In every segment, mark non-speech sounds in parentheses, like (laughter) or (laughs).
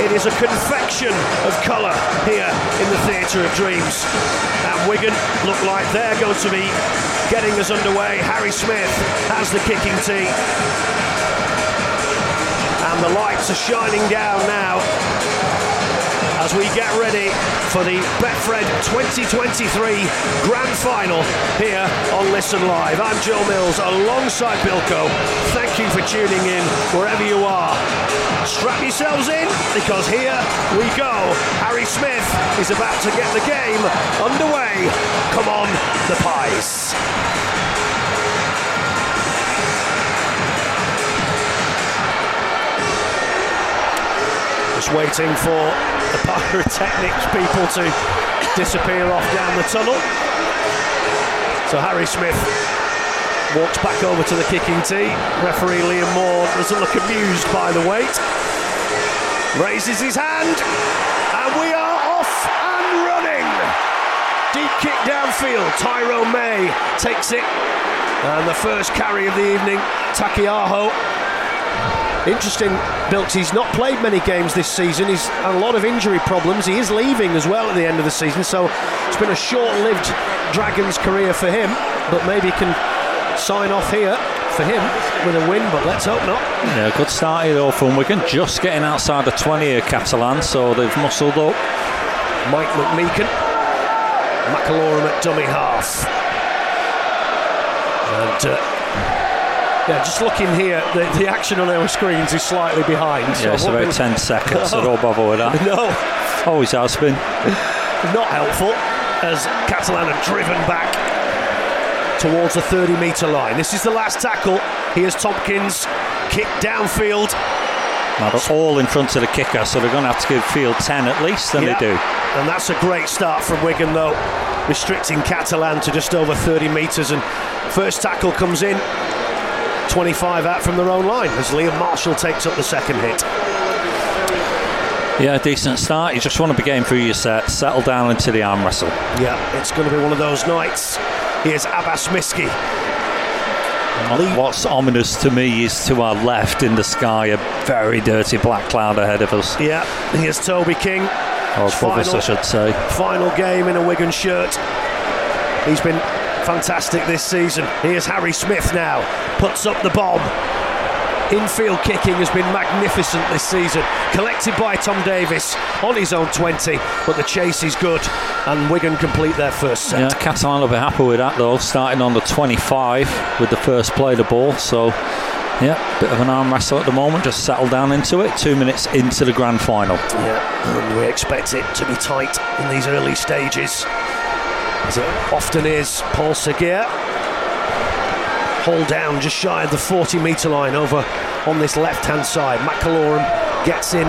It is a confection of colour here in the Theatre of Dreams. And Wigan look like they're going to be getting us underway. Harry Smith has the kicking tee. And the lights are shining down now as we get ready for the Betfred 2023 Grand Final here on Listen Live. I'm Joe Mills alongside Bilko. Thank you for tuning in wherever you are. Strap yourselves in because here we go. Harry Smith is about to get the game underway. Come on, the Pies. Waiting for the pyrotechnics people to disappear off down the tunnel. So Harry Smith walks back over to the kicking tee. Referee Liam Moore doesn't look amused by the wait. Raises his hand, and we are off and running. Deep kick downfield. Tyrone May takes it. And the first carry of the evening, Taukei'aho Interesting, Bilks. He's not played many games this season. He's had a lot of injury problems. He is leaving as well at the end of the season, so it's been a short-lived Dragons career for him. But maybe he can sign off here for him with a win. But let's hope not. Yeah, good start here though from Wigan. Just getting outside the 20 here, Catalan. So they've muscled up. Mike McMeeken, McIlorum at dummy half, and. Uh, yeah, just looking here, the, the action on our screens is slightly behind. So yeah, it's about 10 seconds, so don't bother with that. No. Always has been. Not helpful as Catalan are driven back towards the 30 metre line. This is the last tackle. Here's Tomkins, kick downfield. Now they're all in front of the kicker, so they're going to have to give field 10 at least, and they do. And that's a great start from Wigan, though, restricting Catalan to just over 30 metres. And first tackle comes in, 25 out from their own line as Liam Marshall takes up the second hit. Yeah, decent start. You just want to be getting through your set, settle down into the arm wrestle. Yeah, it's going to be one of those nights. Here's Abbas Miski. What's ominous to me is to our left in the sky a very dirty black cloud ahead of us. Yeah, here's Toby King. Oh, or above us, I should say. Final game in a Wigan shirt. He's been fantastic this season. Here's Harry Smith now, puts up the bomb. Infield kicking has been magnificent this season. Collected by Tom Davies on his own 20, but the chase is good, and Wigan complete their first set. Yeah, Catalan will be happy with that though, starting on the 25 with the first play of the ball. So, yeah, bit of an arm wrestle at the moment, just settle down into it. Two minutes into the grand final. Yeah, and we expect it to be tight in these early stages as it often is. Paul Seguier, hauled down just shy of the 40 metre line over on this left hand side. McIlorum gets in.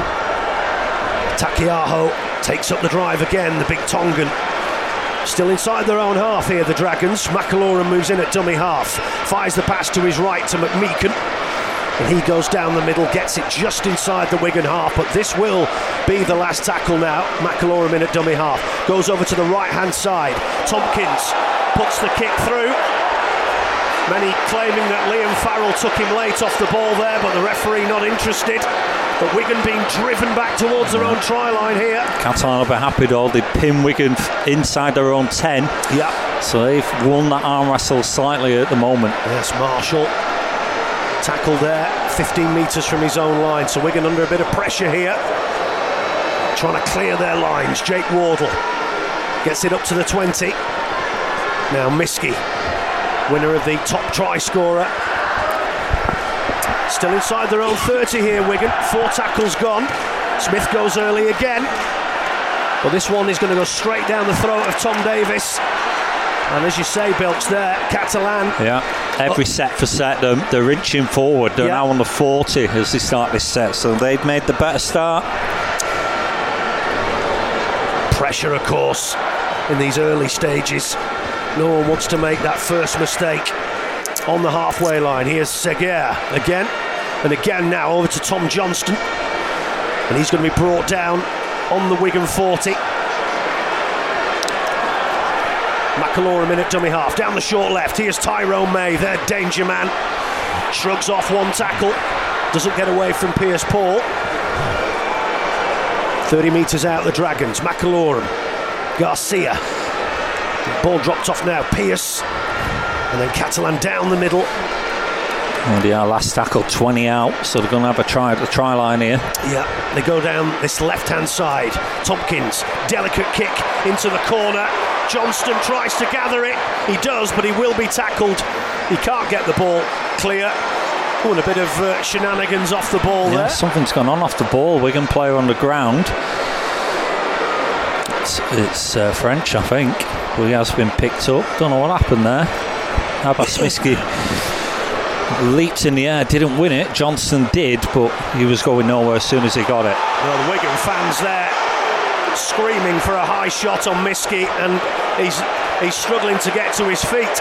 Taukei'aho takes up the drive again, the big Tongan. Still inside their own half here, the Dragons. McIlorum moves in at dummy half, fires the pass to his right to McMeeken. And he goes down the middle, gets it just inside the Wigan half. But this will be the last tackle now. McIlorum in at dummy half. Goes over to the right hand side. Tomkins puts the kick through. Many claiming that Liam Farrell took him late off the ball there, but the referee not interested. But Wigan being driven back towards their own try line here. Catalan will be happy though. They pin Wigan inside their own 10. Yeah. So they've won that arm wrestle slightly at the moment. Yes, Marshall Tackle there, 15 metres from his own line. So Wigan under a bit of pressure here. Trying to clear their lines. Jake Wardle gets it up to the 20. Now Miski, winner of the top try scorer. Still inside their own 30 here, Wigan. Four tackles gone. Smith goes early again. But this one is going to go straight down the throat of Tom Davies. And as you say, Bilks there, Catalan. Yeah, every oh. set for set, they're, they're inching forward. They're yeah. now on the 40 as they start this set, so they've made the better start. Pressure, of course, in these early stages. No one wants to make that first mistake on the halfway line. Here's Seguier again, and again now over to Tom Johnstone. And he's going to be brought down on the Wigan 40. McIlorum in at dummy half. Down the short left. Here's Tyrone May, their danger man. Shrugs off one tackle. Doesn't get away from Pearce-Paul. 30 metres out, the Dragons. McIlorum, Garcia. Ball dropped off now. Pearce. And then Catalan down the middle. And yeah, last tackle 20 out, so they're going to have a try at the try line here. Yeah, they go down this left hand side. Tomkins, delicate kick into the corner. Johnstone tries to gather it. He does, but he will be tackled. He can't get the ball clear. Oh, and a bit of uh, shenanigans off the ball Yeah, there. something's gone on off the ball. Wigan player on the ground. It's, it's uh, French, I think. But he has been picked up. Don't know what happened there. Abbas Miski (laughs) leaped in the air, didn't win it. Johnstone did, but he was going nowhere as soon as he got it. Well, the Wigan fans there screaming for a high shot on Miski, and he's he's struggling to get to his feet.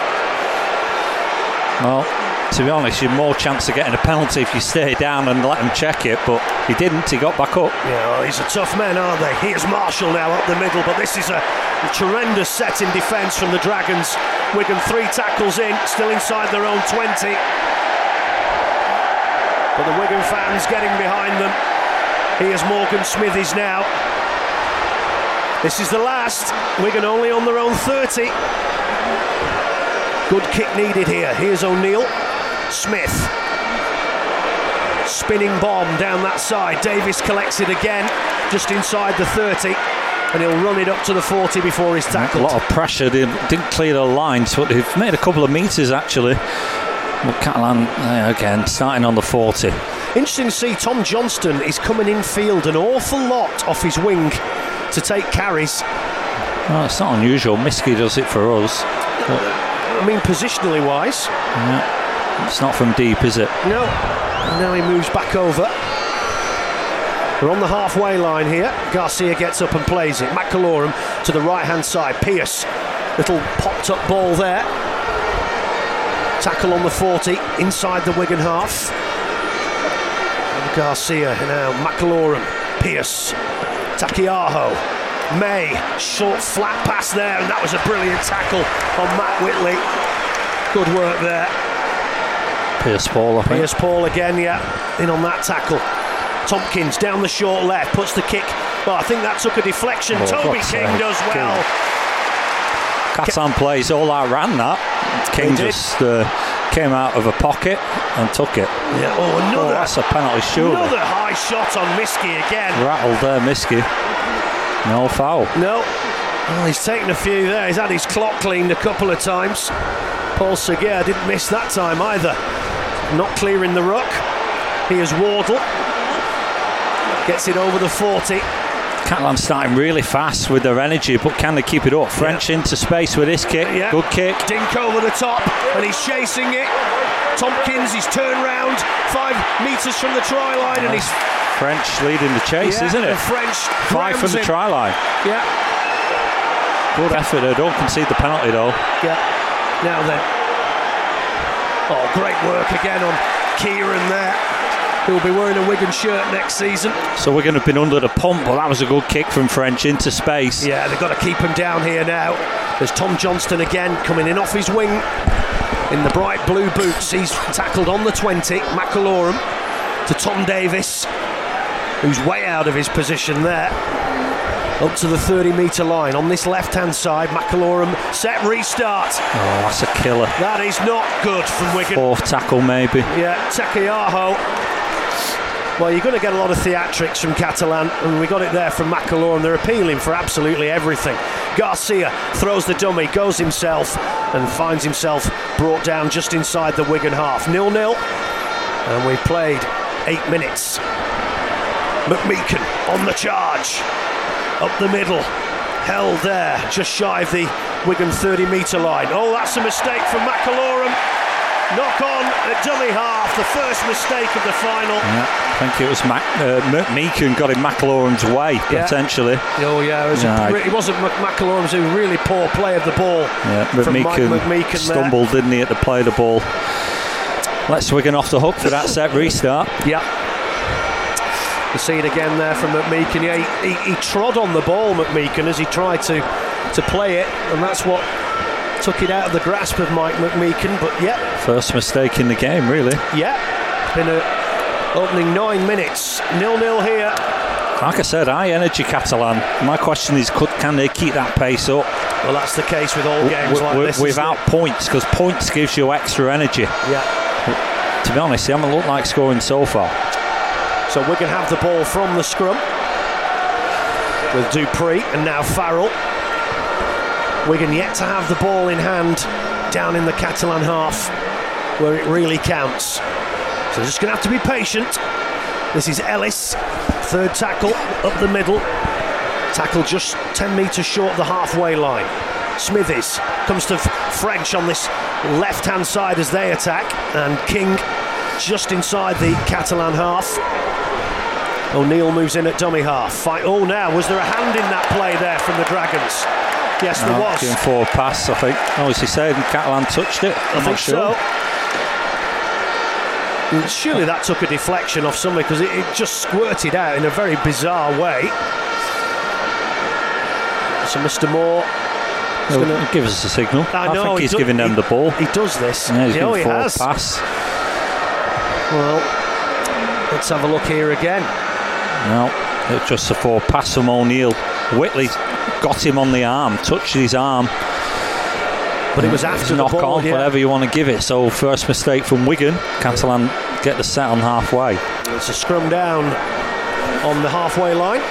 Well, to be honest, you've more chance of getting a penalty if you stay down and let him check it, but he didn't. He got back up. Yeah, well, these are tough men, aren't they? Here's Marshall now up the middle, but this is a tremendous set in defence from the Dragons. Wigan three tackles in, still inside their own 20. But the Wigan fans getting behind them. Here's Morgan Smithies now. This is the last. Wigan only on their own 30. Good kick needed here. Here's O'Neill. Smith. Spinning bomb down that side. Davies collects it again, just inside the 30. And he'll run it up to the 40 before he's tackled. A lot of pressure. They didn't clear the lines, but they've made a couple of metres actually. But Catalan again starting on the 40. Interesting to see Tom Johnstone is coming in field an awful lot off his wing to take carries. Well, it's not unusual. Miski does it for us. I mean, positionally wise. It's not from deep, is it? No. Now he moves back over. We're on the halfway line here. Garcia gets up and plays it. McIlorum to the right hand side. Pearce, little popped up ball there. Tackle on the 40 inside the Wigan half. And Garcia now. McIlorum, Pearce, Taukei'aho, May, short flat pass there, and that was a brilliant tackle on Matt Whitley. Good work there. Pearce-Paul, I think. Here's Paul again, yeah, in on that tackle. Tomkins down the short left, puts the kick. Well, I think that took a deflection. Oh, Toby King sake. does well. Catalan plays all outran that. King just uh, came out of a pocket and took it. Yeah, oh, Oh, another, that's a penalty, surely. another high shot on Miski again. Rattled there, Miski. No foul. No, well, he's taken a few there. He's had his clock cleaned a couple of times. Paul Seguier didn't miss that time either. Not clearing the ruck. Here's Wardle. Gets it over the 40. Catalan starting really fast with their energy, but can they keep it up? French into space with this kick. Yeah. Good kick. Dink over the top, and he's chasing it. Tomkins, he's turned round five metres from the try line, and he's French leading the chase, yeah, isn't it? the French Five from the try line. Yeah, Good effort there. Don't concede the penalty though. yeah. Now then, oh, great work again on Keighran there. Who'll be wearing a Wigan shirt next season? So we're going to have been under the pump, but that was a good kick from French into space. Yeah, they've got to keep him down here now. There's Tom Johnstone again coming in off his wing in the bright blue boots. He's tackled on the 20. McIlorum to Tom Davies, who's way out of his position there. Up to the 30 metre line on this left hand side. McIlorum set restart. Oh, that's a killer. That is not good from Wigan. Fourth tackle, maybe. Yeah, Taukei'aho. Well, you're going to get a lot of theatrics from Catalan, and we got it there from McIlorum. They're appealing for absolutely everything. Garcia throws the dummy, goes himself, and finds himself brought down just inside the Wigan half. Nil nil, and we've played eight minutes. McMeeken on the charge, up the middle, held there, just shy of the Wigan 30 metre line. Oh, that's a mistake from McIlorum. Knock on at dummy half, the first mistake of the final. Yeah, I think it was Mac, uh, McMeeken got in McIlorum's way, Yeah. potentially. Oh yeah, it, was Yeah, a, I- re- it wasn't Mc- McIlorum's a really poor play of the ball. Yeah, from Mike McMeeken, McMeeken there. stumbled, didn't he, at the play of the ball. Let's Wigan off the hook for that set restart. Yeah. You see it again there from McMeeken. Yeah, he, he, he trod on the ball, McMeeken, as he tried to to play it, and that's what took it out of the grasp of Mike McMeeken. But yeah, First mistake in the game, really. yeah, been a opening nine minutes, nil nil here. like I said, high energy Catalan. My question is, could, can they keep that pace up? Well, that's the case with all games w- like w- this. without points, because points gives you extra energy. Yeah. To be honest, they haven't looked like scoring so far. So Wigan have the ball from the scrum with Dupree and now Farrell. Wigan yet to have the ball in hand down in the Catalan half where it really counts. So just going to have to be patient. This is Ellis, third tackle up the middle. Tackle just 10 metres short of the halfway line. Smithies comes to French on this left hand side as they attack, and King just inside the Catalan half. O'Neill moves in at dummy half. Fight. Oh, now was there a hand in that play there from the Dragons? Yes, there No, was. Giving forward pass, I think. Oh, as he said, Catalan touched it. I'm I not sure. so. Surely that took a deflection off somebody because it, it just squirted out in a very bizarre way. So Mr. Moore is going to. give us a signal. I know, think he he's do- giving them he- the ball. He does this. Yeah, he's oh, giving he has. pass. Well, let's have a look here again. No, it's just a four pass from O'Neill. Whitley got him on the arm, touched his arm. But it was after the knock ball. on, yeah. whatever you want to give it. So first mistake from Wigan. Catalan get the set on halfway. It's a scrum down on the halfway line.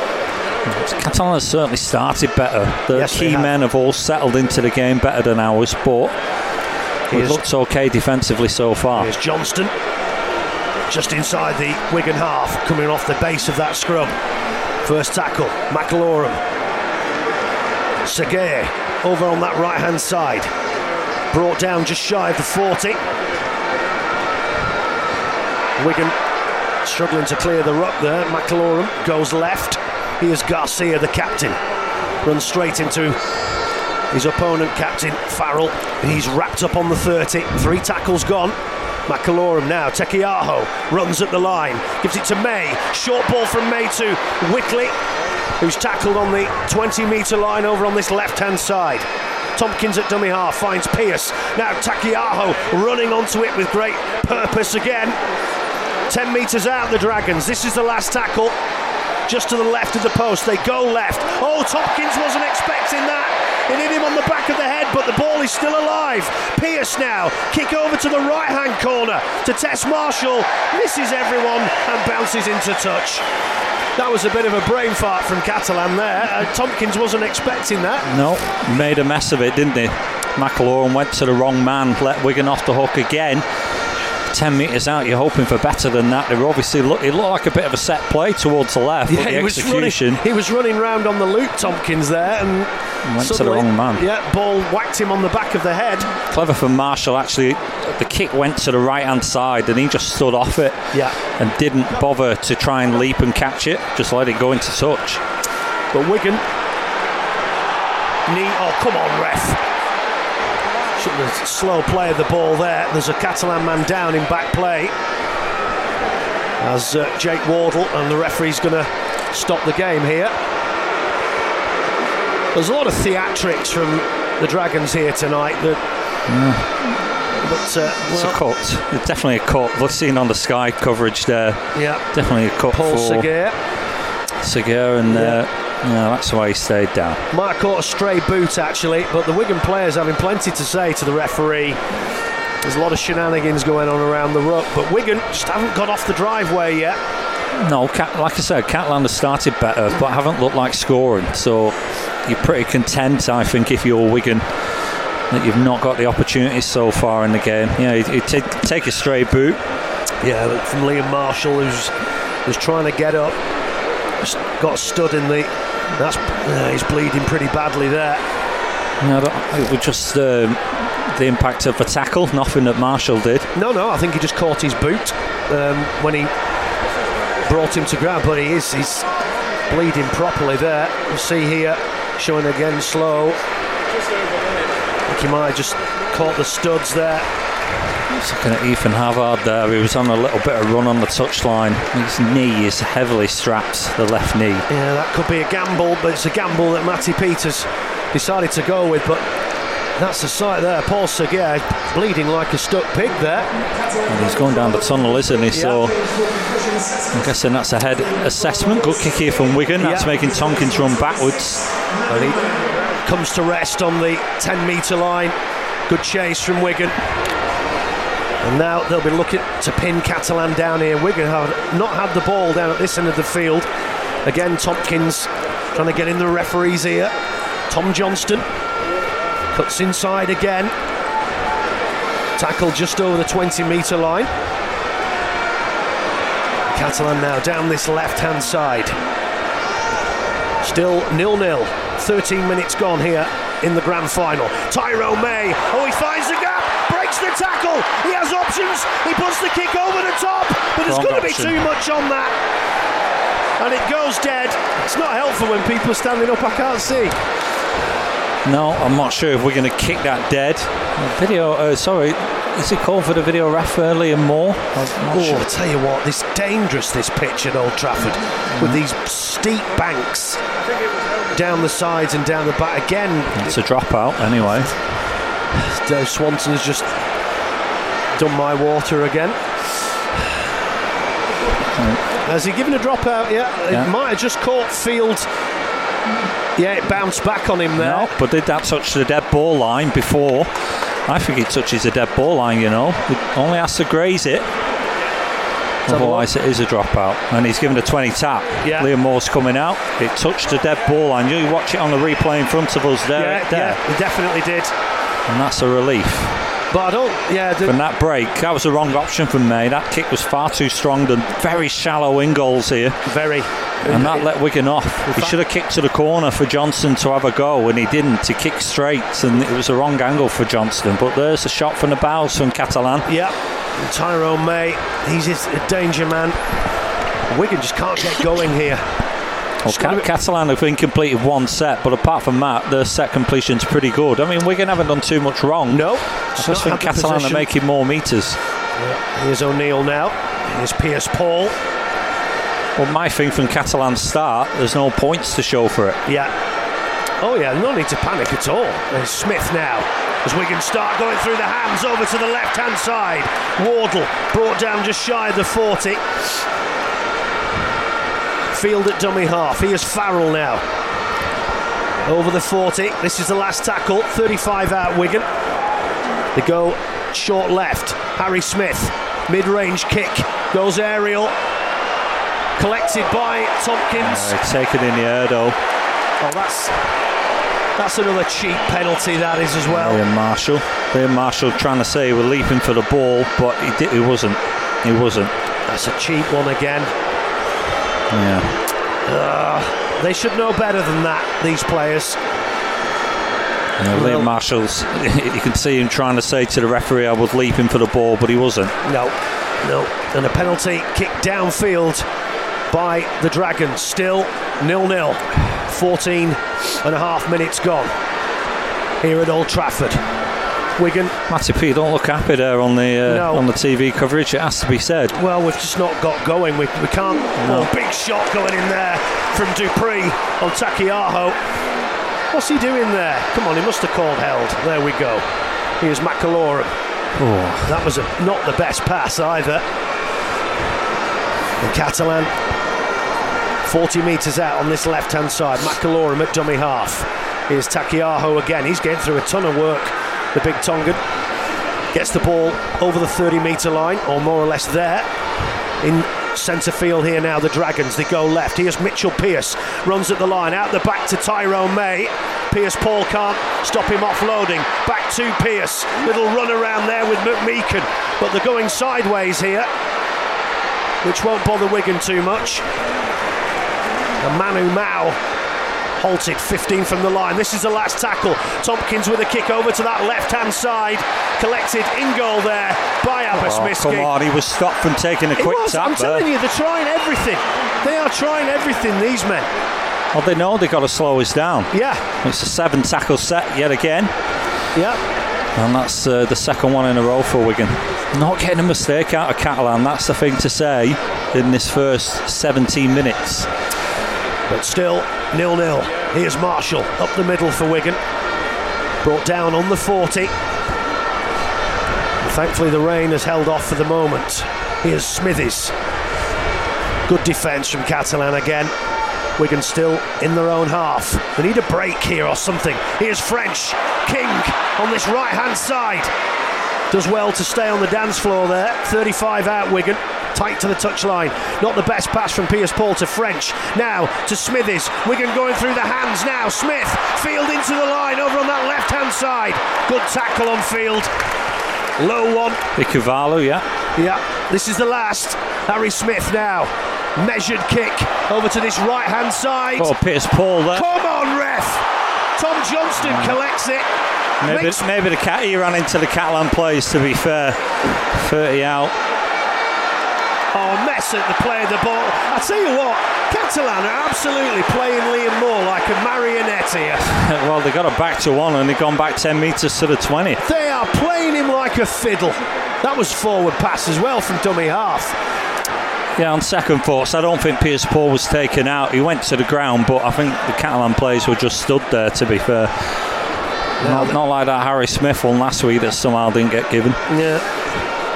Catalan has certainly started better. The Yes, key have. men have all settled into the game better than ours, but it looks okay defensively so far. Here's Johnstone, just inside the Wigan half, coming off the base of that scrum. First tackle, McIlorum. Seguier over on that right hand side. Brought down just shy of the 40. Wigan struggling to clear the ruck there. McIlorum goes left. Here's Garcia, the captain. Runs straight into his opponent, Captain Farrell. He's wrapped up on the 30. Three tackles gone. McIlorum now. Taukei'aho runs at the line. Gives it to May. Short ball from May to Whitley, who's tackled on the 20 metre line over on this left hand side. Tomkins at dummy half finds Pearce. Now Taukei'aho running onto it with great purpose again. 10 metres out, the Dragons. This is the last tackle. Just to the left of the post. They go left. Oh, Tomkins wasn't expecting that. It hit him on the back of the head, but the ball is still alive. Pearce now. Kick over to the right hand corner to Tess Marshall. Misses everyone and bounces into touch. That was a bit of a brain fart from Catalan there. Uh, Tomkins wasn't expecting that. No, made a mess of it, didn't he? McIlorum went to the wrong man, let Wigan off the hook again. 10 metres out, you're hoping for better than that. They were obviously look, it looked like a bit of a set play towards the left, but the he was execution running. He was running round on the loop, Tomkins there, and went to the wrong man. Yeah, ball whacked him on the back of the head. Clever for Marshall, actually. The kick went to the right hand side and he just stood off it Yeah, and didn't bother to try and leap and catch it, just let it go into touch. but Wigan. Knee. Oh, come on, ref. Slow play of the ball there. There's a Catalan man down in back play. As uh, Jake Wardle and the referee's going to stop the game here. There's a lot of theatrics from the Dragons here tonight. That, but uh, It's a cut. It's definitely a cut. We've seen on the Sky coverage there. yeah, Definitely a cut Paul for. Seguier, and Yeah. uh, yeah, that's why he stayed down. Might have caught a stray boot actually, but the Wigan players having plenty to say to the referee. There's a lot of shenanigans going on around the ruck, but Wigan just haven't got off the driveway yet. No, Cat, like I said, Catalan has started better, but haven't looked like scoring. So you're pretty content, I think, if you're Wigan, that you've not got the opportunities so far in the game. Yeah, you, you take, take a stray boot. Yeah, from Liam Marshall, who's was trying to get up, got stood in the. That's uh, he's bleeding pretty badly there. I it was just um, the impact of the tackle, nothing that Marshall did. No, no, I think he just caught his boot um, when he brought him to ground, but he is he's bleeding properly there. You see here, showing again slow. I he might have just caught the studs there. Just looking at Ethan Havard there, he was on a little bit of run on the touchline. His knee is heavily strapped, the left knee. Yeah, that could be a gamble, but it's a gamble that Matty Peters decided to go with. But that's the sight there. Paul Seguier bleeding like a stuck pig there. And he's going down the tunnel, isn't he? Yeah. So I'm guessing that's a head assessment. Good kick here from Wigan. That's yeah. making Tomkins run backwards. Comes to rest on the 10 metre line. Good chase from Wigan. And now they'll be looking to pin Catalan down here. Wigan have not had the ball down at this end of the field. Again, Tomkins trying to get in the referee's ear. Tom Johnstone cuts inside again. Tackle just over the 20 metre line. Catalan now down this left hand side. Still nil nil. 13 minutes gone here in the grand final. Tyrone May. Oh, he finds the gap breaks the tackle. He has options. He puts the kick over the top, but there's going to be too much on that. And it goes dead. It's not helpful when people are standing up. I can't see. No, I'm not sure if we're going to kick that dead. Video, uh, sorry, is it called for the video ref early and more? Oh, sure. I tell you what, this dangerous this pitch at Old Trafford mm-hmm. with these steep banks down the sides and down the back again. It's a dropout anyway. (sighs) Dave Swanson's just done my water again. Has he given a dropout yet? Yeah. It might have just caught Field. Yeah, it bounced back on him there. No, but did that touch the dead ball line before? I think it touches the dead ball line, you know. It only has to graze it. Otherwise, it is a dropout. And he's given a 20 tap. Yeah. Liam Moore's coming out. It touched the dead ball line. You watch it on the replay in front of us there. Yeah, there. yeah, he definitely did and that's a relief. But I don't, yeah. The, from that break, that was the wrong option for me. That kick was far too strong and very shallow in goals here. Very. And that let Wigan off. He should have kicked to the corner for Johnstone to have a go, and he didn't. He kicked straight, and it was a wrong angle for Johnstone. But there's a shot from the bows from Catalan. Yeah. And Tyrone May, he's a danger man. Wigan just can't get going here. Well, Cat- Catalan have been completed one set, but apart from that, their set completion's pretty good. I mean, Wigan haven't done too much wrong. No, I just think Catalan are making more meters. Yeah. Here's O'Neill now. Here's Pearce-Paul. Well, my thing from Catalan's start, there's no points to show for it. Yeah. Oh, yeah, no need to panic at all. There's Smith now. As Wigan start going through the hands over to the left hand side. Wardle brought down just shy of the 40. Field at dummy half. Here's Farrell now. Over the 40. This is the last tackle. 35 out Wigan. They go short left. Harry Smith. Mid range kick. Goes aerial. Collected by Tomkins. Uh, taken in the air though. Oh, that's that's another cheap penalty. That is as well. Liam Marshall. Liam Marshall trying to say he was leaping for the ball, but he did, he wasn't. He wasn't. That's a cheap one again. Yeah. Uh, they should know better than that, these players. Yeah, Liam Marshall's, (laughs) you can see him trying to say to the referee, I was leaping for the ball, but he wasn't. No, no. And a penalty kick downfield by the Dragons. Still nil nil. 14 and a half minutes gone here at Old Trafford. Wigan. Matty P, don't look happy there on the uh, no. on the TV coverage. It has to be said. Well, we've just not got going. We, we can't. No. Oh, big shot going in there from Dupree on Taukei'aho. What's he doing there? Come on, he must have called held. There we go. Here's McIlorum. Oh. That was a, not the best pass either. And Catalan 40 metres out on this left hand side. McIlorum at dummy half. Here's Taukei'aho again. He's getting through a ton of work the big Tongan. Gets the ball over the 30 metre line, or more or less there. In centre field here now, the Dragons. They go left. Here's Mitchell Pearce. Runs at the line. Out the back to Tyrone May. Pearce-Paul can't stop him offloading. Back to Pearce. Little run around there with McMeeken. But they're going sideways here, which won't bother Wigan too much. And Manu Ma'u halted 15 from the line. This is the last tackle. Tomkins with a kick over to that left hand side. Collected in goal there by Abbas oh, Come on, he was stopped from taking a quick tap. I'm telling you, they're trying everything. They are trying everything, these men. Well, they know they've got to slow us down. Yeah. It's a seven tackle set yet again. Yeah. And that's uh, the second one in a row for Wigan. Not getting a mistake out of Catalan, that's the thing to say in this first 17 minutes. But still, nil nil. Here's Marshall up the middle for Wigan. Brought down on the 40. Thankfully, the rain has held off for the moment. Here's Smithies. Good defence from Catalan again. Wigan still in their own half. They need a break here or something. Here's French. King on this right hand side. Does well to stay on the dance floor there. 35 out Wigan. Tight to the touchline. Not the best pass from Pearce-Paul to French. Now to Smithies. Wigan going through the hands now. Smith. Field into the line over on that left hand side. Good tackle on field. Low one. Ikuvalu, yeah. Yeah, this is the last. Harry Smith now. Measured kick over to this right hand side. Oh, Pearce-Paul there. Come on, ref. Tom Johnstone collects it. Maybe, Makes- maybe the cat he ran into the Catalan players. To be fair, 30 out. Oh, mess at the play of the ball. I tell you what, Catalan are absolutely playing Liam Moore like a marionette here. (laughs) well, they got it back to one, and they've gone back 10 metres to the 20. They are playing him like a fiddle. That was forward pass as well from dummy half. Yeah, on second thoughts, I don't think Pearce-Paul was taken out. He went to the ground, but I think the Catalan players were just stood there. To be fair, not, not like that Harry Smith one last week that somehow didn't get given. Yeah,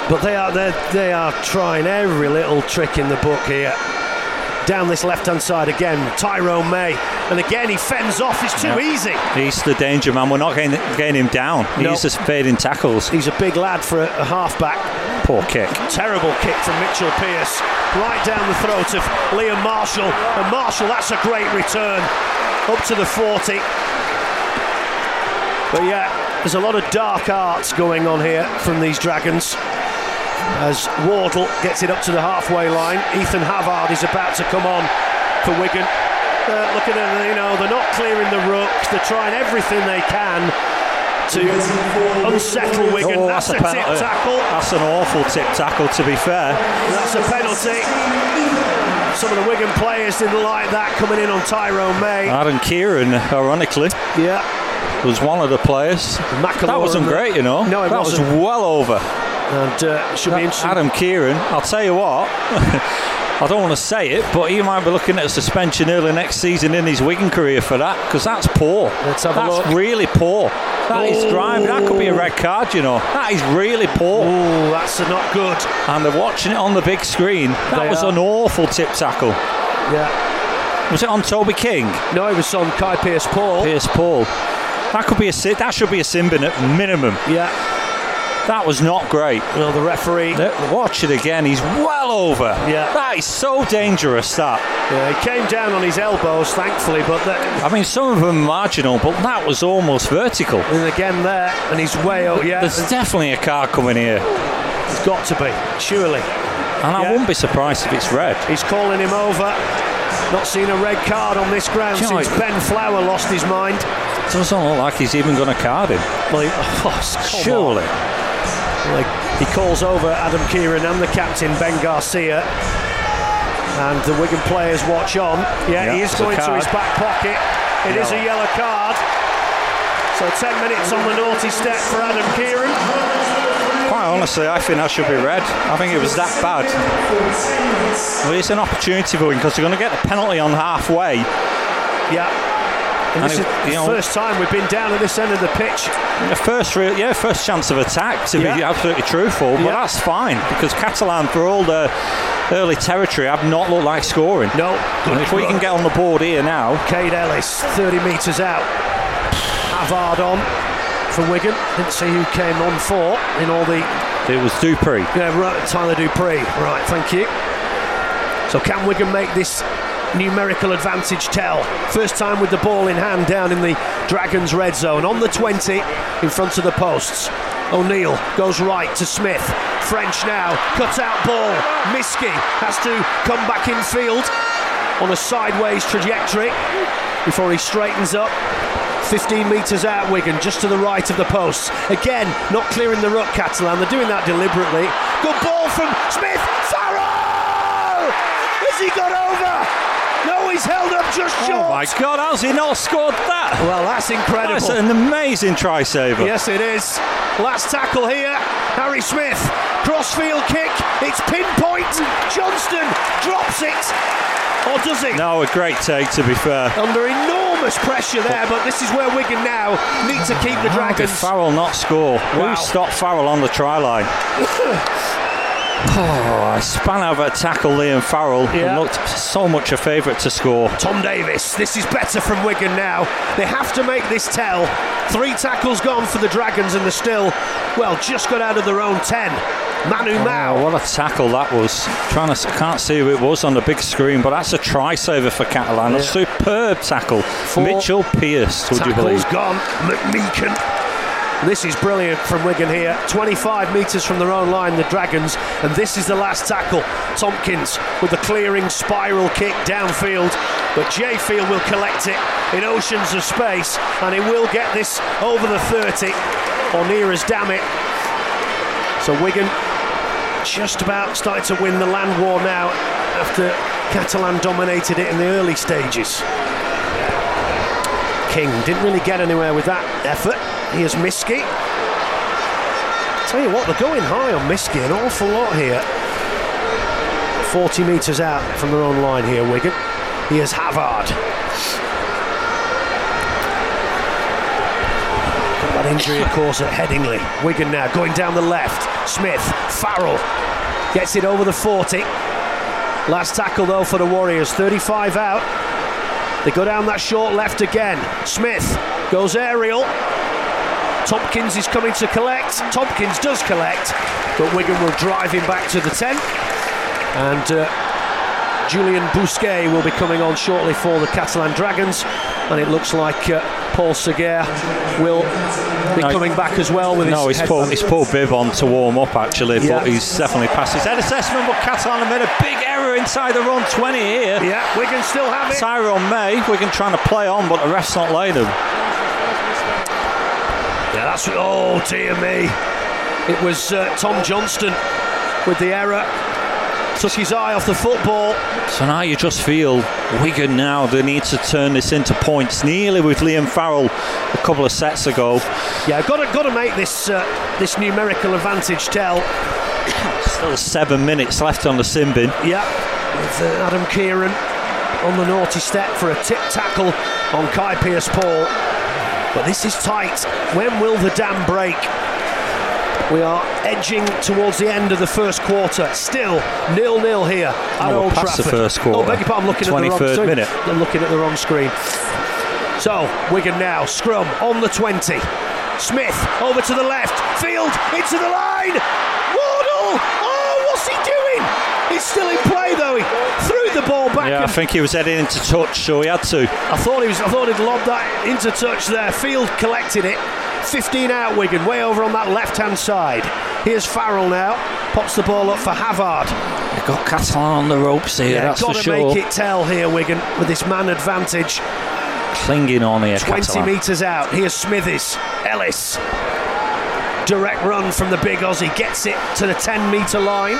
but they are they are trying every little trick in the book here. Down this left-hand side again, Tyrone May, and again he fends off. It's too Yeah. easy. He's the danger man. We're not getting, getting him down. No. He's just fading tackles. He's a big lad for a, a halfback. Poor kick. Terrible kick from Mitchell Pearce, right down the throat of Liam Marshall. And Marshall, that's a great return, up to the 40. But yeah, there's a lot of dark arts going on here from these Dragons. As Wardle gets it up to the halfway line, Ethan Havard is about to come on for Wigan. Uh, look at them, you know, they're not clearing the rucks, they're trying everything they can to unsettle Wigan. Oh, that's, a, tip tackle. That's an awful tip tackle. To be fair, That's a penalty. Some of the Wigan players didn't like that coming in on Tyrone May. Aaron Keighran, ironically, yeah, was one of the players. McElroy That wasn't great, you know. No, it that wasn't. was well over. And uh, should be interesting. Adam Keighran, I'll tell you what. (laughs) I don't want to say it, but he might be looking at a suspension early next season in his Wigan career for that, because that's poor. Let's have a that's look. really poor. That is Oh. driving. That could be a red card, you know. That is really poor. Ooh, that's not good. And they're watching it on the big screen. That They was are. an awful tip tackle. Yeah. Was it on Toby King? No, it was on Kai Pearce-Paul. Pierce Paul. That could be a. That should be a sin bin at minimum. Yeah. That was not great. Well, the referee. Watch it again. He's well over. Yeah. That is so dangerous. That. Yeah, he came down on his elbows, thankfully, but that, I mean, some of them are marginal, but that was almost vertical. and again there, and he's way out. Yeah, There's definitely a car coming here, it's got to be, surely. and I wouldn't be surprised if it's red. He's calling him over. Not seen a red card on this ground Do you know since? Ben Flower lost his mind. It doesn't look like he's even going to card him. Well, he- (laughs) oh, come on. He calls over Adam Keighran and the captain Ben Garcia, and the Wigan players watch on. Yeah, Yeah, he is going to his back pocket. It is a yellow card. So 10 minutes on the naughty step for Adam Keighran. Quite honestly, I think that should be red. I think it was that bad. Well, it's an opportunity for him because they're going to get the penalty on halfway. Yeah. And And this it- is the you know- first time we've been down at this end of the pitch. The first, real, yeah, first chance of attack. To Yeah. be absolutely truthful, but Yeah. that's fine because Catalan, for all the early territory, have not looked like scoring. No. And if we can get on the board here now, Kaide Ellis, 30 metres out. Havard on for Wigan. Didn't see who came on for in all the it was Dupree. Yeah, right, Tyler Dupree. Right, thank you. So can Wigan make this numerical advantage tell? First time with the ball in hand down in the Dragons red zone. On the 20 in front of the posts. O'Neill goes right to Smith. French now, cut out ball. Miski has to come back in field on a sideways trajectory before he straightens up. 15 metres out, Wigan, just to the right of the posts. Again, not clearing the ruck, Catalan. They're doing that deliberately. Good ball from Smith. Farrell! Has he got over? No, he's held up just oh short. Oh my God, how's he not scored that? Well, that's incredible. That's an amazing try saver. Yes, it is. Last tackle here. Harry Smith. Crossfield kick. It's pinpoint. Johnstone drops it. Or does he? No, a great take to be fair. Under enormous pressure there, but this is where Wigan now need to keep the How did Farrell not score? Wow. Who stopped Farrell on the try line? (laughs) oh, I span out of a tackle Liam Farrell Yeah. and looked so much a favourite to score. Tom Davies, this is better from Wigan now. They have to make this tell. Three tackles gone for the Dragons, and they're still, well, just got out of their own 10. Manu Ma'u. Oh, what a tackle that was. Trying to, I can't see who it was on the big screen, but that's a try saver for Catalan. A superb tackle. Mitchell Pearce, would you Tackles believe? gone. This is brilliant from Wigan here. 25 metres from their own line, the Dragons, and this is the last tackle. Tomkins with the clearing spiral kick downfield, but Jai Field will collect it in oceans of space, and he will get this over the 30 or near as damn it. So Wigan just about starting to win the land war now after Catalan dominated it in the early stages. King didn't really get anywhere with that effort. Here's Miski. Tell you what, they're going high on Miski an awful lot here. 40 metres out from their own line here, Wigan. Here's Havard. Got that injury, of course, at Headingley. Wigan now going down the left. Smith, Farrell gets it over the 40. Last tackle though for the Warriors. 35 out. They go down that short left again. Smith goes aerial. Tomkins is coming to collect. Tomkins does collect, but Wigan will drive him back to the 10. And uh, Julian Bousquet will be coming on shortly for the Catalan Dragons. And it looks like uh, Paul Seguier will be No, coming back as well with No, his he's put, headband. he's put Biv on to warm up actually, Yeah. but he's definitely passed his head assessment. But Catalan have made a big error inside the run 20 here. Yeah, Wigan still have it. Tyrone May, Wigan trying to play on, but the ref's not laying them. That's oh dear me. It was uh, Tom Johnstone with the error. Took his eye off the football. So now you just feel Wigan now they need to turn this into points. Nearly with Liam Farrell a couple of sets ago. Yeah, got to got to make this uh, this numerical advantage tell. (coughs) Still seven minutes left on the sin bin. Yeah, with uh, Adam Keighran on the naughty step for a tip tackle on Kai Pearce-Paul. But this is tight. When will the dam break? We are edging towards the end of the first quarter. Still nil nil here at No, Old past the first quarter. Oh, beg your pardon, I'm looking at the wrong 23rd sorry, minute. I'm looking at the wrong screen. So Wigan now scrum on the 20. Smith over to the left. Field into the line. Wardle. Oh, what's he doing? He's still in play though. He threw the ball back. Yeah, I think he was heading into touch, so he had to. I thought he was. I thought he'd lobbed that into touch there. Field collected it. 15 out Wigan, way over on that left-hand side. Here's Farrell now. Pops the ball up for Havard. They've got Catalan on the ropes here, that's got for to sure. make it tell here, Wigan, with this man advantage. Clinging on here, 20 Catalan. metres out. Here's Smithies. Ellis. Direct run from the big Aussie. Gets it to the 10 metre line.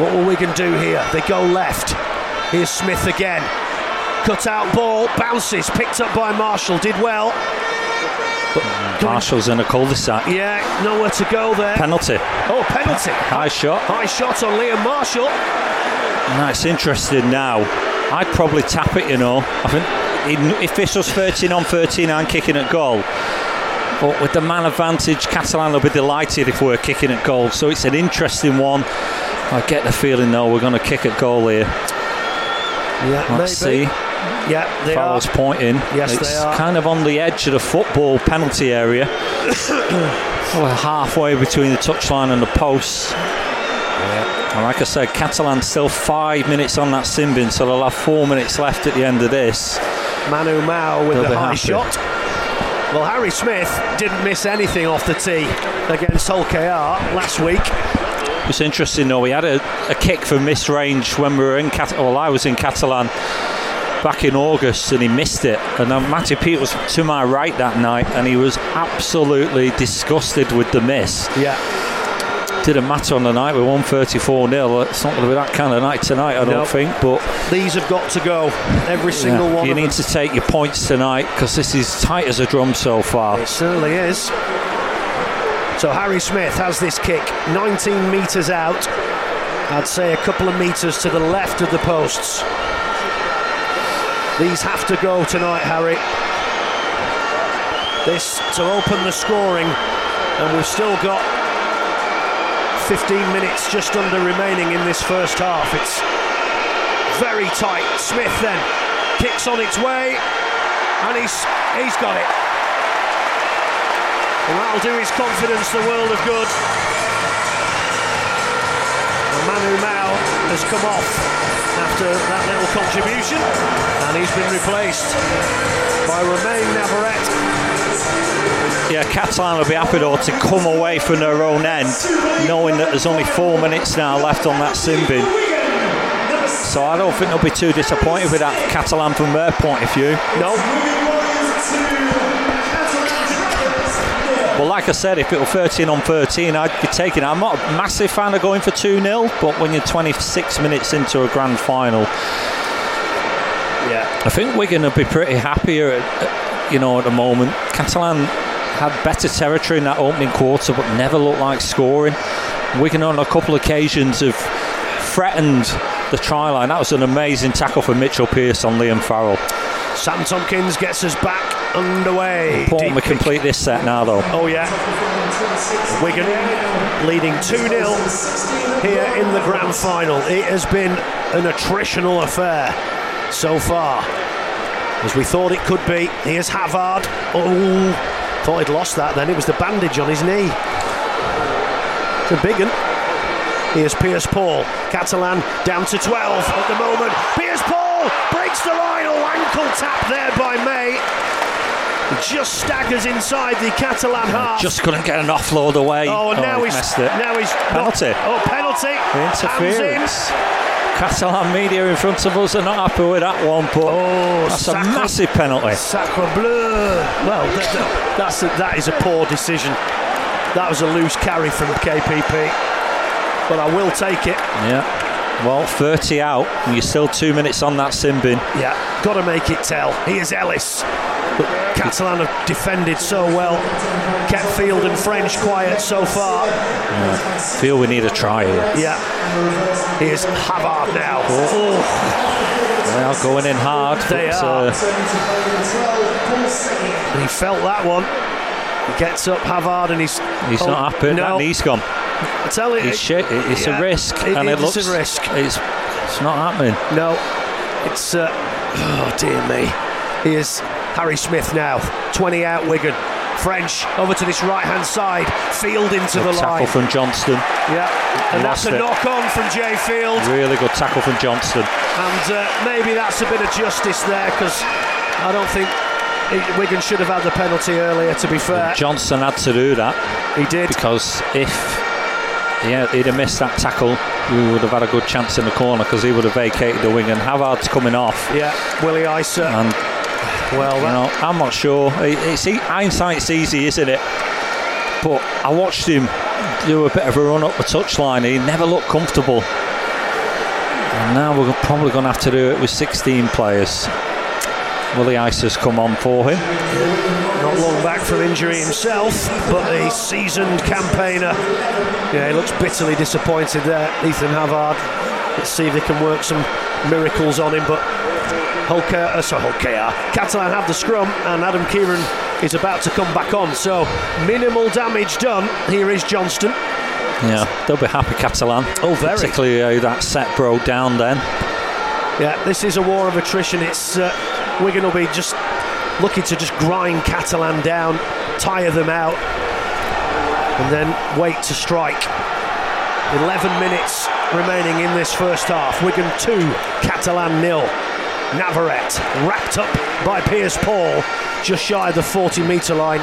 What will Wigan do here? They go left. Here's Smith again. Cut out ball. Bounces. Picked up by Marshall. Did well. But Marshall's in a cul-de-sac. Yeah, nowhere to go there. Penalty. oh, penalty. High shot. High shot on Liam Marshall. That's interesting now. I'd probably tap it, you know. I think in- if this was 13 on 13 and kicking at goal, but with the man advantage, Catalan will be delighted if we're kicking at goal. So it's an interesting one. I get the feeling though we're going to kick at goal here. Yeah, Let's maybe. see. Yeah, they Fowler's are. pointing. Yes, it's they are. kind of on the edge of the football penalty area. (coughs) We're halfway between the touchline and the posts. And like I said, Catalan still five minutes on that sin bin, so they'll have four minutes left at the end of this. Manu Ma'u with They'll the high happy. shot. Well, Harry Smith didn't miss anything off the tee against Hull KR last week. It's interesting though, we had a, a kick for missed range when we were in Cat- well, I was in Catalan back in August and he missed it. And then Matty Peet was to my right that night and he was absolutely disgusted with the miss. Yeah, Didn't matter on the night, we won 34 0. It's not going to be that kind of night tonight, I don't No. think. But these have got to go. Every single yeah, one. you need them. to take your points tonight because this is tight as a drum so far. It certainly is. So Harry Smith has this kick 19 metres out. I'd say a couple of metres to the left of the posts. These have to go tonight, Harry. This to open the scoring, and we've still got 15 minutes just under remaining in this first half. It's very tight. Smith then kicks on its way, and he's he's got it. And that'll do his confidence the world of good. And Manu Ma'u has come off after that little contribution, and he's been replaced by Romain Navarrete. Yeah, Catalan will be happy though to come away from their own end, knowing that there's only four minutes now left on that sin bin. So I don't think they'll be too disappointed with that Catalan from their point of view. No, Well, like I said, if it were 13 on 13, I'd be taking it. I'm not a massive fan of going for 2 0, but when you're 26 minutes into a grand final, yeah, I think Wigan will be pretty happier, at, you know, at the moment. Catalan had better territory in that opening quarter, but never looked like scoring. Wigan on a couple of occasions have threatened the try line. That was an amazing tackle for Mitchell Pearce on Liam Farrell. Sam Tomkins gets us back underway. Important we Deep- complete this set now, though. Oh yeah. Wigan leading 2-0 here in the grand final. It has been an attritional affair so far. As we thought it could be. Here's Havard. Oh, thought he'd lost that then. It was the bandage on his knee. It's a big one. Here's Pearce-Paul. Catalan down to 12 at the moment. Pearce-Paul breaks the line. Oh, ankle tap there by May. Just staggers inside the Catalan half. Just couldn't get an offload away. Oh, and oh, now he's missed it. now he's Penalty. Oh, penalty! Interference. Catalan media in front of us are not happy with that one, but Oh, that's a massive penalty. Sacre bleu! Well, that, that- that's a, that is a poor decision. That was a loose carry from KPP, but I will take it. Yeah. Well, 30 out, and you're still two minutes on that sin bin. Yeah, got to make it tell. Here's Ellis. Catalan have defended so well, kept Field and French quiet so far. Feel we need a try here. Yeah, here's Havard now. Oh, They are going in hard. They but, are. uh, and he felt that one. He gets up Havard and he's he's oh, not happy. No, That knee's gone. I tell you, It's. It- It's yeah, a risk, it and it is looks a risk. It's it's not happening. No, it's uh, oh dear me. Here's Harry Smith now, 20 out Wigan. French over to this right hand side, Field into the Good tackle line. from Johnstone. yeah, and that's a it. knock on from Jai Field, Really good tackle from Johnstone. and uh, maybe that's a bit of justice there because I don't think it, Wigan should have had the penalty earlier. To be fair, Johnstone had to do that he did. because if yeah, he'd have missed that tackle, we would have had a good chance in the corner because he would have vacated the wing. And Havard's coming off, Yeah, Willie Isa. and well, you know, I'm not sure. It- It's hindsight's easy, isn't it? But I watched him do a bit of a run up the touchline. He never looked comfortable. And now we're probably going to have to do it with 16 players. Willie has come on for him. Not long back from injury himself, but a seasoned campaigner. Yeah, he looks bitterly disappointed there, Ethan Havard. Let's see if they can work some miracles on him, but Holker, uh, sorry, Holker, Catalan have the scrum, and Adam Keighran is about to come back on. So minimal damage done. Here is Johnstone. Yeah, they'll be happy, Catalan. Oh, very. Particularly how that set broke down then. Yeah, this is a war of attrition. It's uh, Wigan will be just looking to just grind Catalan down, tire them out, and then wait to strike. 11 minutes remaining in this first half. Wigan 2, Catalan nil. Navarrete wrapped up by Pearce-Paul just shy of the 40 metre line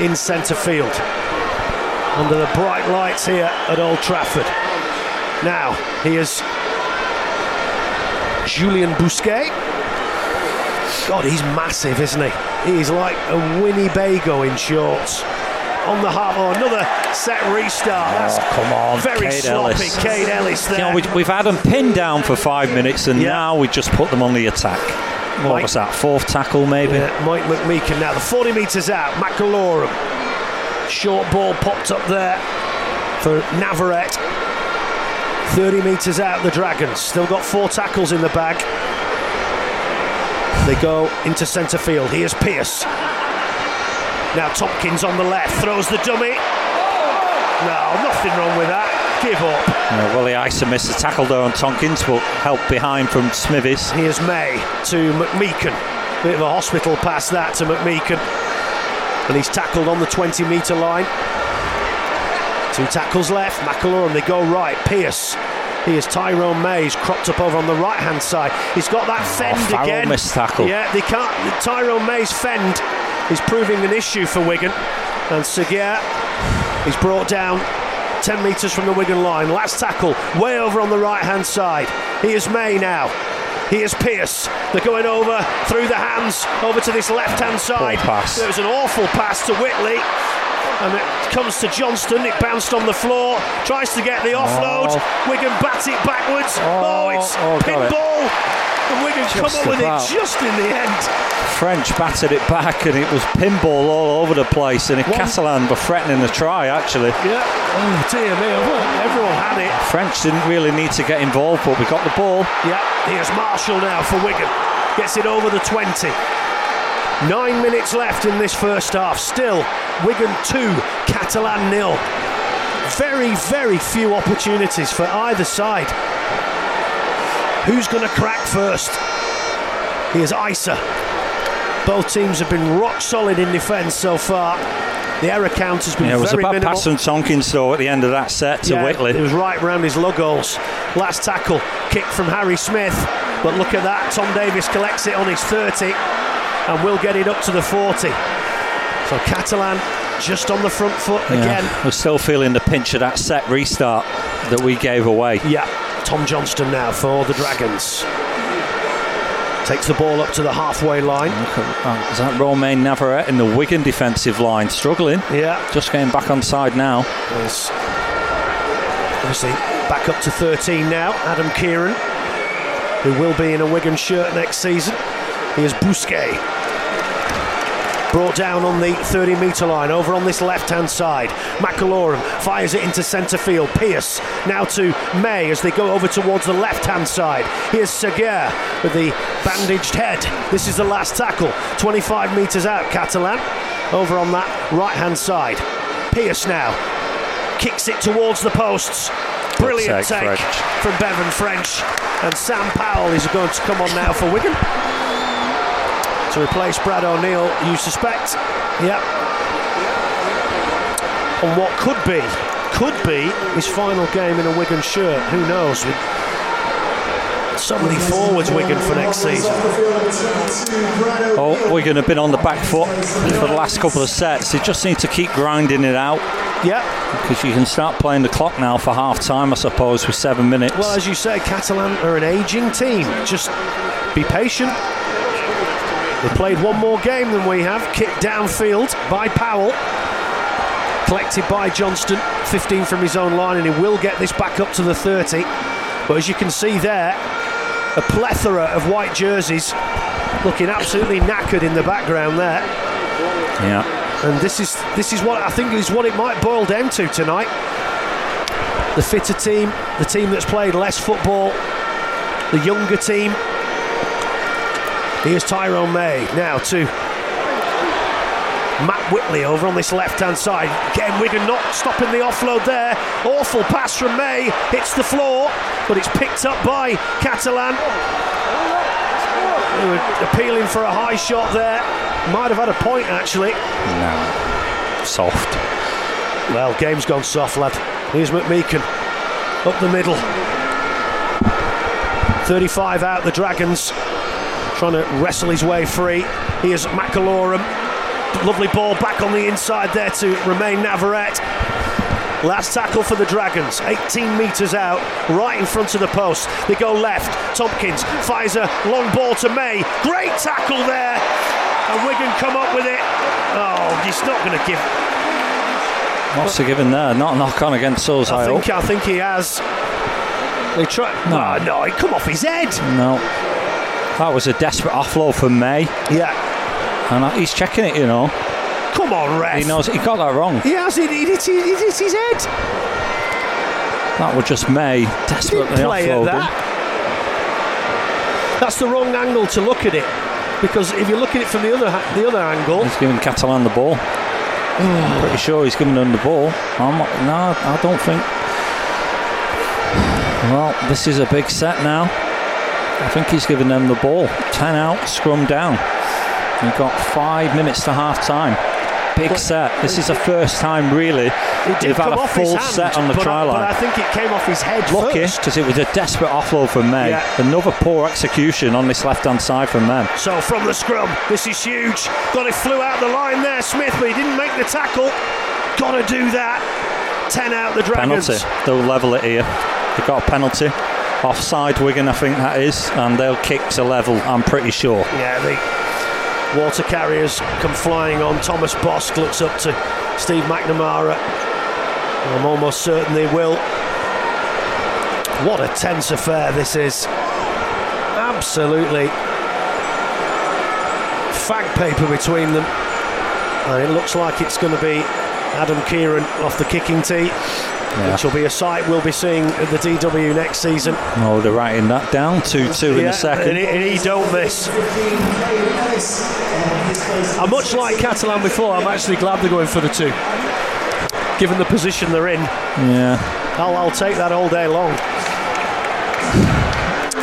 in centre field. Under the bright lights here at Old Trafford. Now, here's Julian Bousquet. God, he's massive, isn't he? He's like a Winnebago in shorts. On the half, oh, another set restart. Oh, That's Oh, come on, very Kaide sloppy. Ellis. Ellis there. You know, we, we've had them pinned down for five minutes, and Yeah. now we just put them on the attack. What Mike- was that? Fourth tackle, maybe? Yeah, Mike McMeeken now, the 40 metres out. McIlorum. Short ball popped up there for Navarrete. 30 metres out, the Dragons. Still got four tackles in the bag. They go into centre field. Here's Pearce. Now Tomkins on the left throws the dummy. No, nothing wrong with that. Give up. Yeah, Willie Isa missed the tackle there on Tomkins, but help behind from Smithies. Here's May to McMeeken. Bit of a hospital pass that to McMeeken. And he's tackled on the 20 metre line. Two tackles left. McIlorum, they go right. Pearce. Here's Tyrone Mays cropped up over on the right hand side. He's got that oh, fend Farrell again. missed tackle. Yeah, they can't. Tyrone Mays fend is proving an issue for Wigan. And Seguier is brought down 10 metres from the Wigan line. Last tackle, way over on the right hand side. Here's May now. Here's Pearce. They're going over through the hands over to this left hand side. pass. There was an awful pass to Whitley. And it comes to Johnstone. It bounced on the floor. Tries to get the offload. Oh. Wigan bat it backwards. Oh, Oh, it's oh, got it. pinball. And Wigan come Just up with it just in the end. French battered it back and it was pinball all over the place. And Catalan were threatening the try, actually. Yeah. Oh dear me. Everyone had it. French didn't really need to get involved, but we got the ball. Yeah, here's Marshall now for Wigan. Gets it over the 20. Nine minutes left in this first half. Still, Wigan 2, Catalan nil. Very, very few opportunities for either side. Who's going to crack first? Here's Isa. Both teams have been rock solid in defence so far. The error count has been Yeah, it was a very bad minimal. pass from Tomkins, though, at the end of that set to Yeah, Whitley. It was right round his lug holes. Last tackle, kick from Harry Smith. But look at that, Tom Davies collects it on his 30 and we'll get it up to the 40. So Catalan just on the front foot Yeah, again. We're still feeling the pinch of that set restart that we gave away. Yeah, Tom Johnstone now for the Dragons. Takes the ball up to the halfway line. Look at that. Is that Romain Navarrete in the Wigan defensive line struggling? Yeah, Just getting back on side now. There's obviously back up to 13 now. Adam Keighran, who will be in a Wigan shirt next season. Here's Bousquet. Brought down on the 30 metre line over on this left hand side. McIlorum fires it into centre field. Pearce now to May as they go over towards the left hand side. Here's Seguier with the bandaged head. This is the last tackle. 25 metres out, Catalan. Over on that right hand side. Pierce now kicks it towards the posts. Brilliant take, take French. from Bevan French. And Sam Powell is going to come on now for Wigan. To replace Brad O'Neill, you suspect? Yep. On what could be, could be his final game in a Wigan shirt. Who knows? With so many forwards Wigan for next season. Oh, Wigan have been on the back foot for the last couple of sets. They just need to keep grinding it out Yep. because you can start playing the clock now for half time, I suppose, with seven minutes. Well, as you say, Catalan are an ageing team. Just be patient. They played one more game than we have. Kicked downfield by Powell. Collected by Johnstone. 15 from his own line, and he will get this back up to the 30. But as you can see there, a plethora of white jerseys looking absolutely knackered in the background there. yeah. And this is this is what I think is what it might boil down to tonight. The fitter team, the team that's played less football, the younger team. Here's Tyrone May now to Matt Whitley over on this left hand side. Again, Wigan not stopping the offload there. Awful pass from May, hits the floor, but it's picked up by Catalan. They were appealing for a high shot there. Might have had a point actually. No. Soft. Well, game's gone soft, lad. Here's McMeeken up the middle. 35 out, the Dragons trying to wrestle his way free. Here's McIlorum. Lovely ball back on the inside there to Romain Navarrete. Last tackle for the Dragons, 18 metres out, right in front of the post. They go left. Tomkins fires a long ball to May. Great tackle there. And Wigan come up with it. Oh, he's not going to give What's he given there? Not a knock on against us, I, I think, hope. I think he has. They try. No, ah, no, he come off his head. No. That was a desperate offload from May, Yeah. and uh, he's checking it, you know. Come on, ref. He knows he got that wrong. He has. He, he, hit, he, he hit his head. That was just May desperately offloading. that. That's the wrong angle to look at it. because if you look at it from the other the other angle, He's giving Catalan the ball. Pretty sure he's giving them the ball. I'm not, no, I don't think. (sighs) Well, this is a big set now. I think he's given them the ball. 10 out, scrum down. We've got five minutes to half time. Big set. This is the first time, really, they've had a full set on the but, try I, but I think it came off his head Lucky, because it was a desperate offload from May. Yeah. Another poor execution on this left hand side from them. So from the scrum, this is huge. Got it flew out the line there, Smith, but he didn't make the tackle. Got to do that. Ten out the Dragons. penalty. They'll level it here. They've got a penalty. Offside Wigan, I think that is, and they'll kick to level, I'm pretty sure. Yeah, the water carriers come flying on. Thomas Bosc looks up to Steve McNamara. I'm almost certain they will. What a tense affair this is. Absolutely fag paper between them. And it looks like it's going to be Adam Keighran off the kicking tee, which will be a sight we'll be seeing at the DW next season. Oh, they're writing that down. 2 2 in Yeah, a second. And he, and he don't miss. I'm much like Catalan before. I'm actually glad they're going for the two, given the position they're in. Yeah, I'll, I'll take that all day long.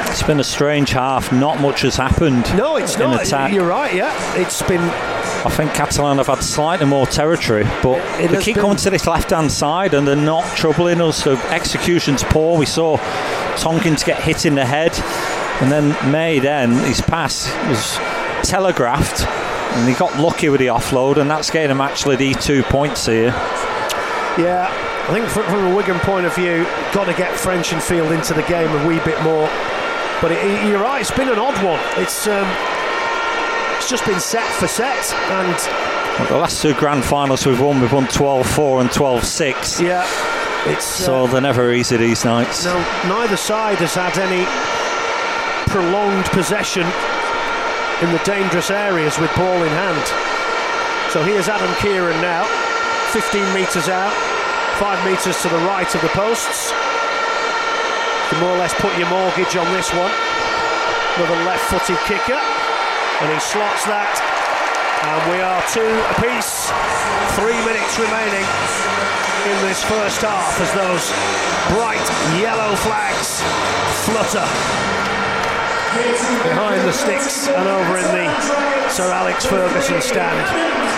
it's been a strange half. Not much has happened. No, it's in not. Attack. You're right. Yeah, it's been. I think Catalan have had slightly more territory, but It they keep been- going to this left hand side and they're not troubling us. So execution's poor. We saw Tomkins get hit in the head, and then May then his pass was telegraphed, and he got lucky with the offload, and that's getting him actually the two points here. Yeah, I think from, from a Wigan point of view, got to get French and Field into the game a wee bit more. But it, you're right. It's been an odd one. It's. Um, it's just been set for set, and The last two grand finals we've won, we've won 12-4 and 12-6. yeah, it's So uh, they're never easy these nights. no, neither side has had any prolonged possession in the dangerous areas with ball in hand. So here's Adam Keighran now, 15 metres out, five metres to the right of the posts. You more or less put your mortgage on this one. Another left-footed kicker, and he slots that. And we are two apiece. Three minutes remaining in this first half as those bright yellow flags flutter behind the sticks and over in the Sir Alex Ferguson stand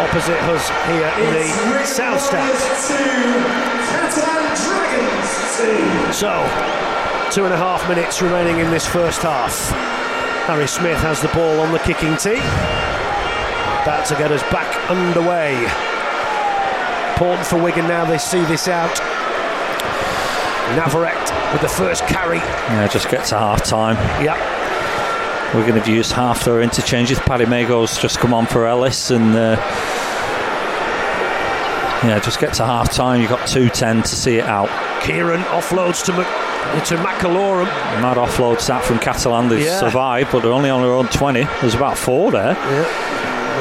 opposite us here in the south stand. So, two and a half minutes remaining in this first half. Harry Smith has the ball on the kicking tee. About to get us back underway. Important for Wigan now, they see this out. Navarrete with the first carry. Yeah, just get to half time. Yep. We're going to use half their interchanges. Paddy Mago's just come on for Ellis, and uh, yeah, just get to half time. You've got 2.10 to see it out. Keighran offloads to, Mc- to McIlorum. Mad offload sat from Catalan. They Yeah. survived, but they're only on their own 20. There's about four there. Yeah.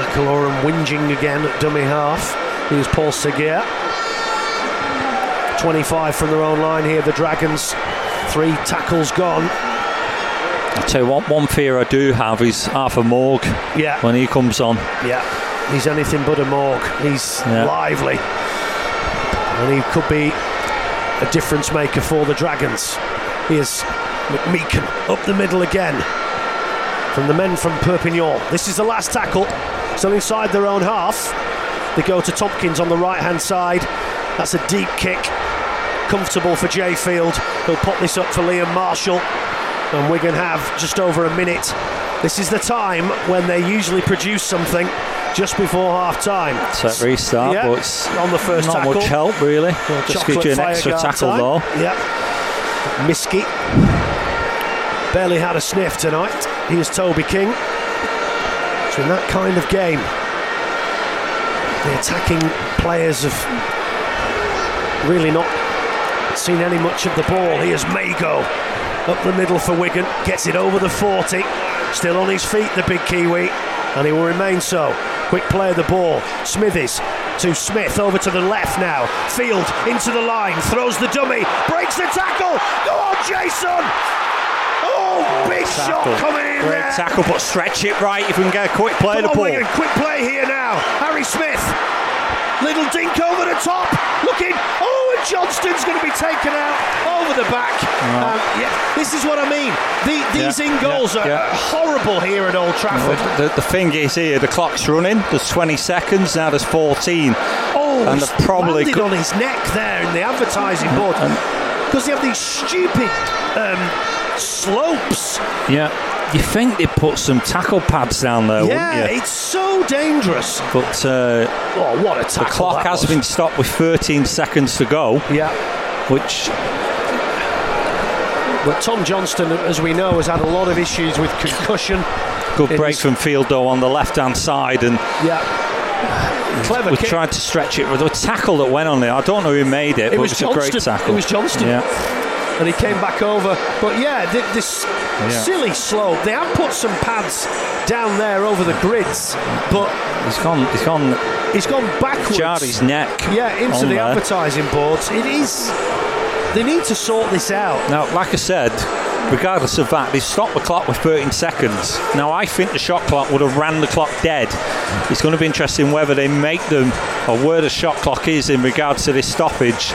McIlorum whinging again at dummy half. Here's Paul Seguier. 25 from their own line here, the Dragons. Three tackles gone. I tell you what, one fear I do have is Arthur Mourgue Yeah. when he comes on. Yeah, he's anything but a Morg. He's Yeah. lively. And he could be a difference maker for the Dragons. Here's McMeeken up the middle again. From the men from Perpignan. This is the last tackle. so inside their own half. They go to Tomkins on the right hand side. That's a deep kick. Comfortable for Jai Field. He'll pop this up for Liam Marshall. And Wigan have just over a minute. This is the time when they usually produce something just before half time. Set restart, Yeah, but it's on the first not tackle. much help really. Just gives you an extra tackle time. though. Yeah. Miski barely had a sniff tonight. Here's Toby King. So in that kind of game, the attacking players have really not seen any much of the ball. Here's Mago up the middle for Wigan, gets it over the 40. Still on his feet, the big Kiwi, and he will remain so. Quick play of the ball. Smithies to Smith over to the left now. Field into the line, throws the dummy, breaks the tackle. Go on, Jason! Oh, big shot coming in Great there. tackle, but stretch it right if we can get a quick play of the on, ball. Wigan, quick play here now. Harry Smith. Little dink over the top. Looking. Oh, and Johnston's going to be taken out over the back. Um, yeah, this is what I mean. The, these Yeah, in goals yeah, are yeah. horrible here at Old Trafford. The, the thing is here, the clock's running. There's 20 seconds now. There's 14. Oh, And they're probably landed co- on his neck there in the advertising board because they have these stupid um, slopes. Yeah. You think they put some tackle pads down there, yeah, wouldn't you? it's so dangerous. But uh, Oh, what a tackle! the clock has was. been stopped with 13 seconds to go, Yeah, which but Tom Johnstone, as we know, has had a lot of issues with concussion. good break from Fieldo on the left hand side and Yeah, clever we kick. tried to stretch it with a tackle that went on there. I don't know who made it, It but was it was a great Johnstone. tackle. It was Johnstone. Yeah. And he came back over. But yeah, th- this silly slope. They have put some pads down there over the grids, but He's gone he's gone he's gone backwards. jarred his neck. Yeah, into the there. advertising boards. It is. They need to sort this out. Now, like I said, regardless of that, they stopped the clock with 13 seconds. Now, I think the shot clock would have ran the clock dead. It's going to be interesting whether they make them or where the shot clock is in regards to this stoppage.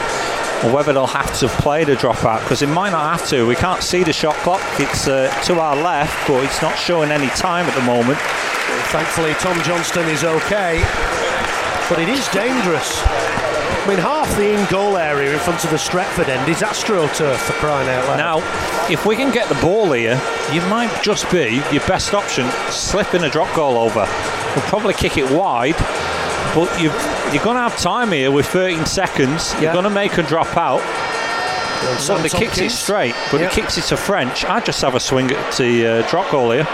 Or whether they'll have to play the dropout because it might not have to. We can't see the shot clock. It's uh, to our left, but it's not showing any time at the moment. Thankfully, Tom Johnstone is okay, but it is dangerous. I mean, half the in goal area in front of the Stretford end is AstroTurf for crying out loud. Now, if we can get the ball here, you might just be your best option slipping a drop goal over. We'll probably kick it wide, but you've, you're going to have time here with 13 seconds. Yeah. You're going to make a drop out. And kicks it straight, but Yeah. he kicks it to French. I'd just have a swing at the uh, drop goal here.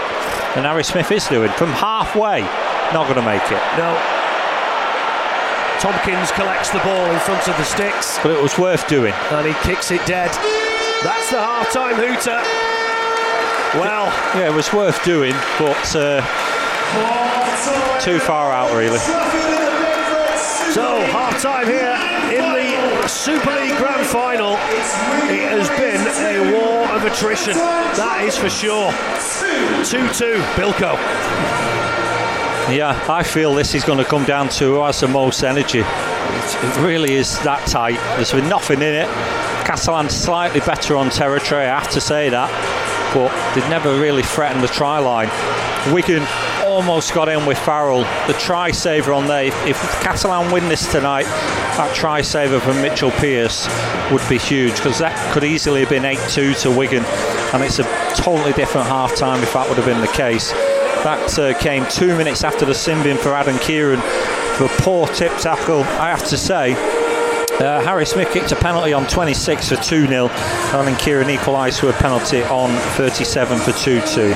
And Harry Smith is doing from halfway. Not going to make it. No. Tomkins collects the ball in front of the sticks But it was worth doing. and he kicks it dead. That's the half-time hooter. Well, Yeah, it was worth doing, but uh, too far out, really. So half-time here in the Super League Grand Final. It has been a war of attrition. That is for sure. 2-2, Bilko. Yeah, I feel this is going to come down to who has the most energy. It it really is that tight. There's been nothing in it. Catalan slightly better on territory, I have to say that, but they've never really threatened the try line. Wigan almost got in with Farrell. The try saver on there. If, Catalan win this tonight, that try saver from Mitchell Pearce would be huge because that could easily have been 8-2 to Wigan, and it's a totally different half time if that would have been the case. That uh, came two minutes after the sin bin for Adam Keighran for a poor tip tackle, I have to say. Uh, Harry Smith kicked a penalty on 26 for 2 0, and then Keighran equalised with a penalty on 37 for 2 2.